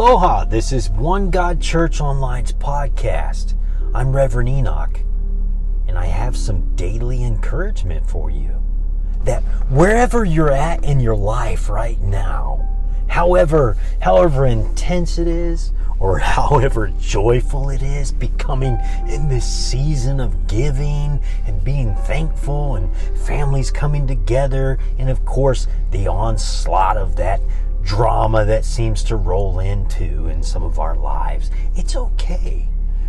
Aloha, this is One God Church Online's podcast. I'm Reverend Enoch, and I have some daily encouragement for you. That wherever you're at in your life right now, however, however intense it is, or however joyful it is, becoming in this season of giving and being thankful and families coming together, and of course, the onslaught of that drama that seems to roll into in some of our lives. It's okay.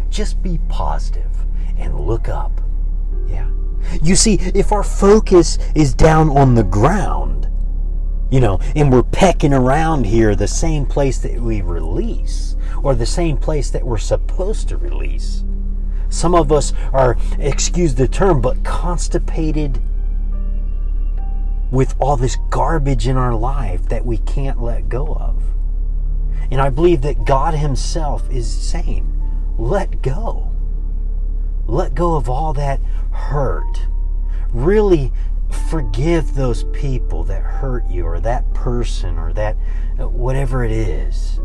Just be positive and look up. Yeah. You see, if our focus is down on the ground, you know, and we're pecking around here the same place that we release or the same place that we're supposed to release. Some of us are, excuse the term, but constipated with all this garbage in our life that we can't let go of. And I believe that God Himself is saying, let go. Let go of all that hurt. Really forgive those people that hurt you, or that person, or that uh, whatever it is.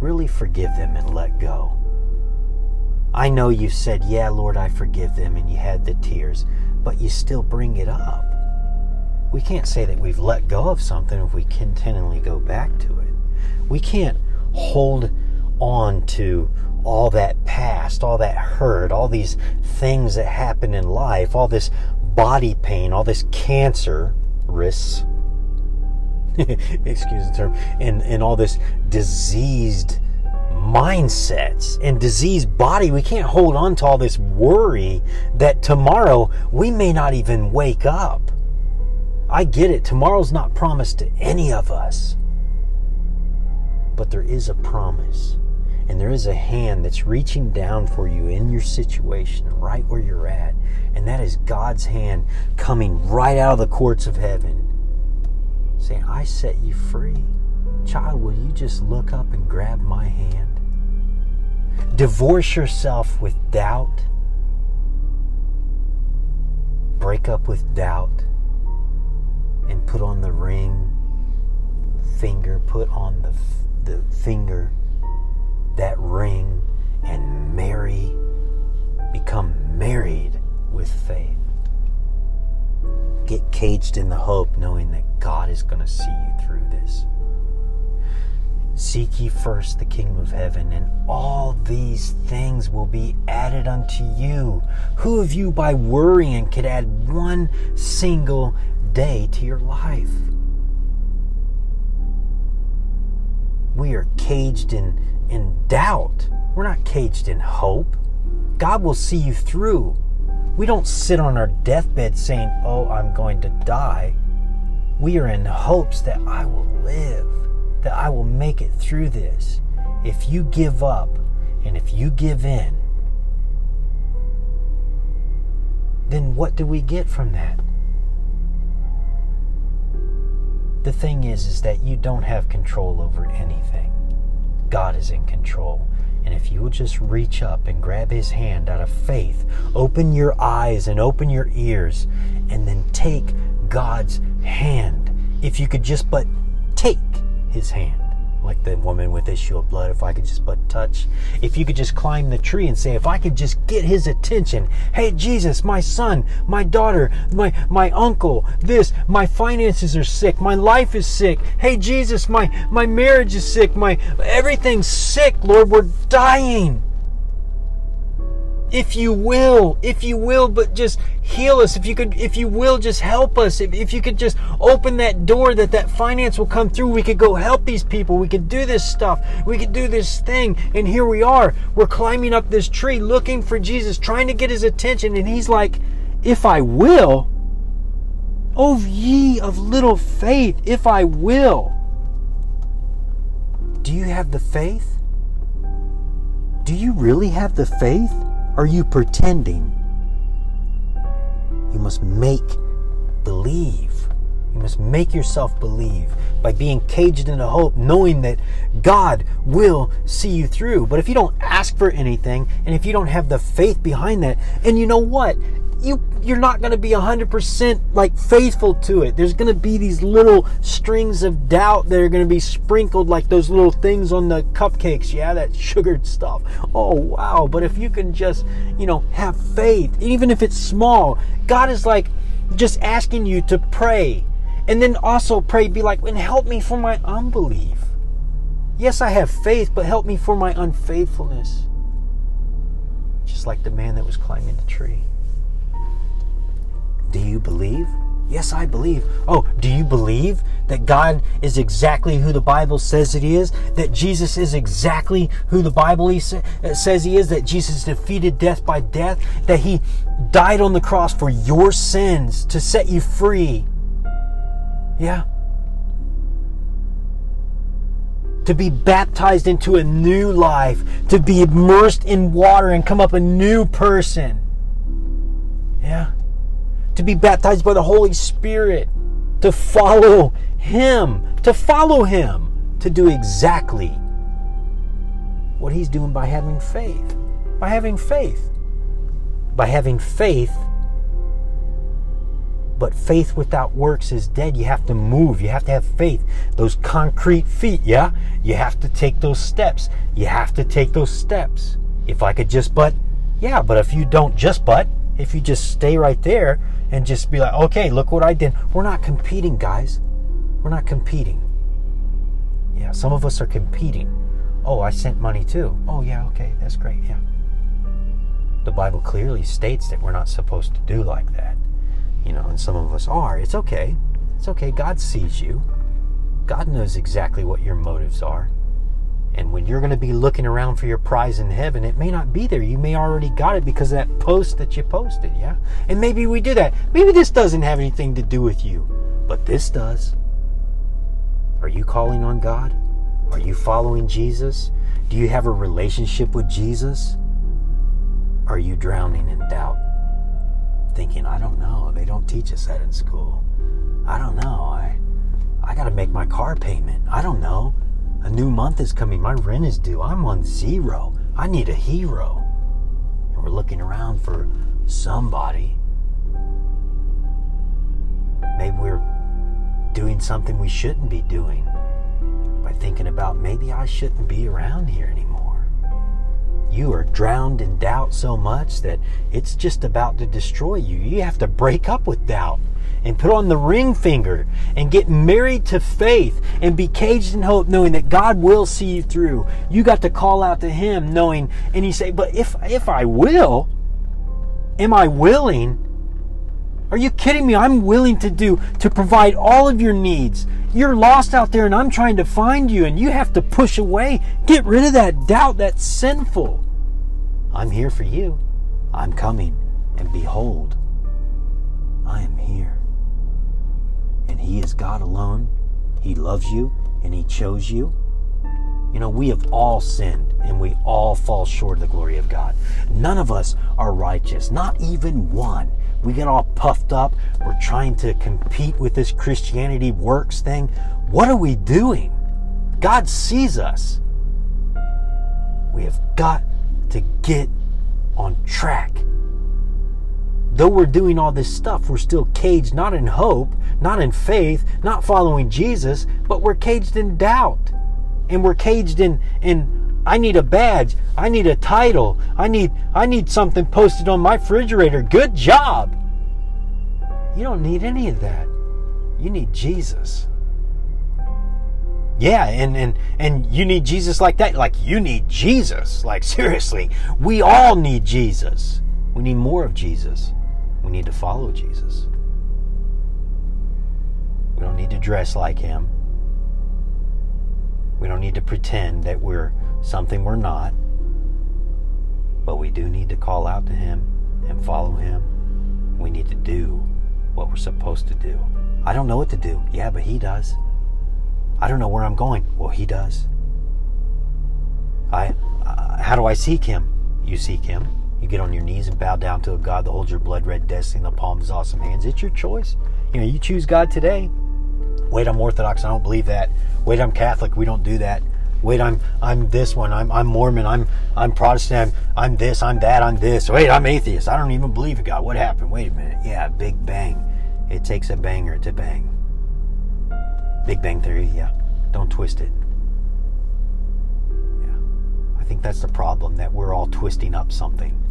Really forgive them and let go. I know you said, Yeah, Lord, I forgive them, and you had the tears but you still bring it up. We can't say that we've let go of something if we continually go back to it. We can't hold on to all that past, all that hurt, all these things that happen in life, all this body pain, all this cancer risks, excuse the term, and, and all this diseased mindsets and diseased body. We can't hold on to all this worry that tomorrow we may not even wake up. I get it. Tomorrow's not promised to any of us. But there is a promise. And there is a hand that's reaching down for you in your situation, right where you're at. And that is God's hand coming right out of the courts of heaven, saying, I set you free. Child, will you just look up and grab my hand? Divorce yourself with doubt. Break up with doubt and put on the ring finger, put on the, the finger, that ring, and marry, become married with faith. Get caged in the hope knowing that God is going to see you through this. Seek ye first the kingdom of heaven, and all these things will be added unto you. Who of you, by worrying, could add one single day to your life? We are caged in, in doubt. We're not caged in hope. God will see you through. We don't sit on our deathbed saying, Oh, I'm going to die. We are in hopes that I will live that I will make it through this. If you give up and if you give in, then what do we get from that? The thing is is that you don't have control over anything. God is in control. And if you will just reach up and grab his hand out of faith, open your eyes and open your ears, and then take God's hand. If you could just but take his hand like the woman with issue of blood if i could just but touch. If you could just climb the tree and say if i could just get his attention hey jesus my son my daughter my my uncle this my finances are sick my life is sick hey jesus my my marriage is sick my everything's sick lord we're dying if you will, if you will, but just heal us. If you could, if you will, just help us. If, if you could just open that door that that finance will come through, we could go help these people. We could do this stuff. We could do this thing. And here we are. We're climbing up this tree looking for Jesus, trying to get his attention. And he's like, if I will, O ye of little faith, if I will. Do you have the faith? Do you really have the faith? Are you pretending? You must make believe. You must make yourself believe by being caged into hope, knowing that God will see you through. But if you don't ask for anything, and if you don't have the faith behind that, and you know what? You you're not going to be 100% like faithful to it. There's going to be these little strings of doubt that are going to be sprinkled like those little things on the cupcakes. Yeah, that sugared stuff. Oh, wow. But if you can just, you know, have faith, even if it's small, God is like just asking you to pray. And then also pray, be like, and help me for my unbelief. Yes, I have faith, but help me for my unfaithfulness. Just like the man that was climbing the tree. Do you believe? Yes, I believe. Oh, do you believe that God is exactly who the Bible says it is? That Jesus is exactly who the Bible uh, says he is? That Jesus defeated death by death? That he died on the cross for your sins to set you free? Yeah. To be baptized into a new life, to be immersed in water and come up a new person. Yeah to be baptized by the Holy Spirit, to follow Him, to follow Him, to do exactly what He's doing by having faith. By having faith. By having faith. But faith without works is dead. You have to move. You have to have faith. Those concrete feet, yeah? You have to take those steps. You have to take those steps. If I could just but, yeah, but if you don't just but, if you just stay right there, and just be like, okay, look what I did. We're not competing, guys. We're not competing. Yeah, some of us are competing. Oh, I sent money too. Oh, yeah, okay, that's great. Yeah. The Bible clearly states that we're not supposed to do like that. You know, and some of us are. It's okay. It's okay. God sees you. God knows exactly what your motives are. And when you're going to be looking around for your prize in heaven, it may not be there. You may already got it because of that post that you posted, yeah? And maybe we do that. Maybe this doesn't have anything to do with you, but this does. Are you calling on God? Are you following Jesus? Do you have a relationship with Jesus? Are you drowning in doubt? Thinking, I don't know. They don't teach us that in school. I don't know. I I got to make my car payment. I don't know. A new month is coming. My rent is due. I'm on zero. I need a hero. And we're looking around for somebody. Maybe we're doing something we shouldn't be doing by thinking about maybe I shouldn't be around here anymore. You are drowned in doubt so much that it's just about to destroy you. You have to break up with doubt and put on the ring finger and get married to faith and be caged in hope knowing that God will see you through. You got to call out to him knowing and you say, "But if if I will, am I willing?" Are you kidding me? I'm willing to do to provide all of your needs. You're lost out there and I'm trying to find you and you have to push away. Get rid of that doubt that's sinful. I'm here for you. I'm coming and behold, I am here He is God alone. He loves you and He chose you. You know, we have all sinned and we all fall short of the glory of God. None of us are righteous, not even one. We get all puffed up. We're trying to compete with this Christianity works thing. What are we doing? God sees us. We have got to get on track though we're doing all this stuff, we're still caged not in hope, not in faith, not following Jesus, but we're caged in doubt. And we're caged in in I need a badge, I need a title, I need I need something posted on my refrigerator. Good job. You don't need any of that. You need Jesus. Yeah, and and and you need Jesus like that. Like you need Jesus. Like seriously, we all need Jesus. We need more of Jesus. We need to follow Jesus. We don't need to dress like him. We don't need to pretend that we're something we're not. But we do need to call out to him and follow him. We need to do what we're supposed to do. I don't know what to do. Yeah, but he does. I don't know where I'm going. Well, he does. I uh, how do I seek him? You seek him. You get on your knees and bow down to a God that holds your blood red destiny in the palm of his awesome hands. It's your choice. You know, you choose God today. Wait, I'm Orthodox. I don't believe that. Wait, I'm Catholic. We don't do that. Wait, I'm I'm this one. I'm I'm Mormon. I'm I'm Protestant. I'm, I'm this. I'm that. I'm this. Wait, I'm atheist. I don't even believe in God. What happened? Wait a minute. Yeah, Big Bang. It takes a banger to bang. Big Bang Theory. Yeah, don't twist it. Yeah, I think that's the problem that we're all twisting up something.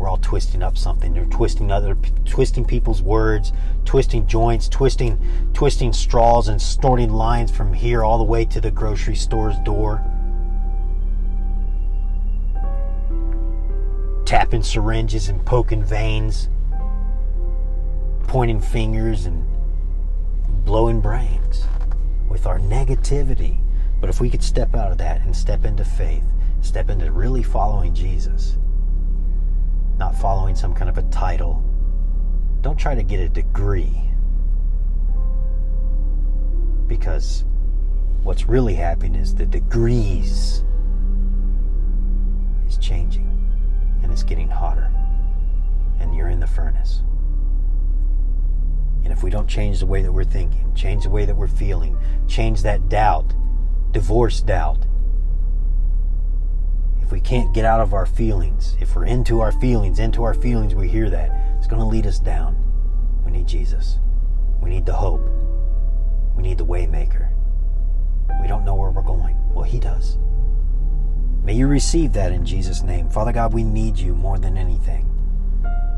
We're all twisting up something. They're twisting other, twisting people's words, twisting joints, twisting, twisting straws, and snorting lines from here all the way to the grocery store's door. Tapping syringes and poking veins, pointing fingers and blowing brains with our negativity. But if we could step out of that and step into faith, step into really following Jesus, not following some kind of a title, don't try to get a degree. Because what's really happening is the degrees is changing and it's getting hotter. And you're in the furnace. And if we don't change the way that we're thinking, change the way that we're feeling, change that doubt, divorce doubt, if we can't get out of our feelings, if we're into our feelings, into our feelings, we hear that, it's going to lead us down. We need Jesus. We need the hope. We need the waymaker. We don't know where we're going. Well, He does. May you receive that in Jesus' name. Father God, we need you more than anything.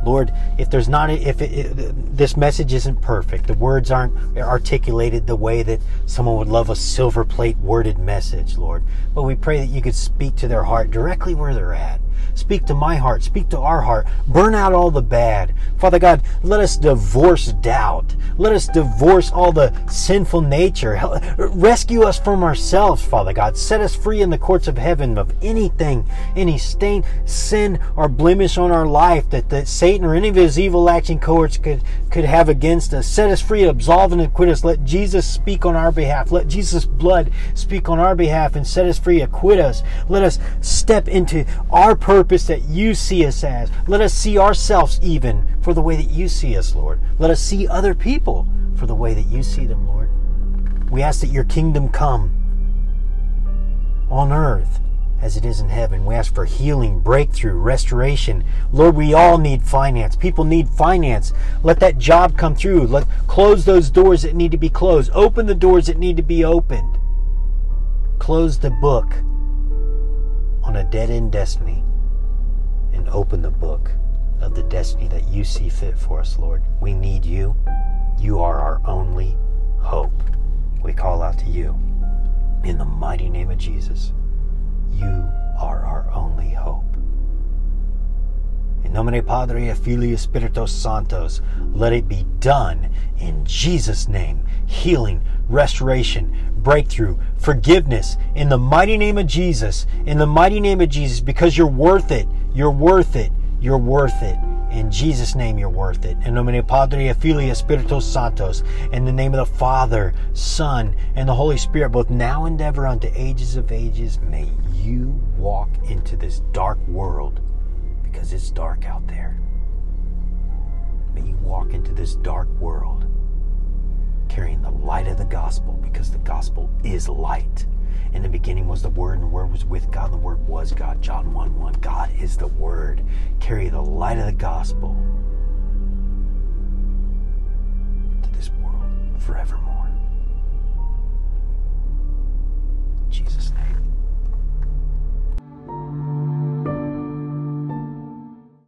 Lord, if there's not, if it, it, this message isn't perfect, the words aren't articulated the way that someone would love a silver plate worded message, Lord. But we pray that you could speak to their heart directly where they're at. Speak to my heart. Speak to our heart. Burn out all the bad. Father God, let us divorce doubt. Let us divorce all the sinful nature. Rescue us from ourselves, Father God. Set us free in the courts of heaven of anything, any stain, sin, or blemish on our life that, that Satan or any of his evil action cohorts could, could have against us. Set us free, absolve and acquit us. Let Jesus speak on our behalf. Let Jesus' blood speak on our behalf and set us free, acquit us. Let us step into our purpose that you see us as. Let us see ourselves even for the way that you see us, Lord. Let us see other people for the way that you see them, Lord. We ask that your kingdom come on earth as it is in heaven. We ask for healing, breakthrough, restoration. Lord, we all need finance. People need finance. Let that job come through. Let close those doors that need to be closed. Open the doors that need to be opened. Close the book on a dead-end destiny and open the book of the destiny that you see fit for us, Lord. We need you. You are our only hope. We call out to you in the mighty name of Jesus. You are our only hope. In nomine Padre, Filii, Spiritus Sanctos, let it be done in Jesus' name. Healing, restoration, breakthrough, forgiveness, in the mighty name of Jesus, in the mighty name of Jesus, because you're worth it. You're worth it. You're worth it. In Jesus' name, you're worth it. In nomine Padre, Spiritus Sanctos. In the name of the Father, Son, and the Holy Spirit, both now and ever unto ages of ages, may you walk into this dark world because it's dark out there. May you walk into this dark world carrying the light of the gospel because the gospel is light. In the beginning was the Word, and the Word was with God, and the Word was God. John 1 1. God is the Word. Carry the light of the gospel to this world forevermore.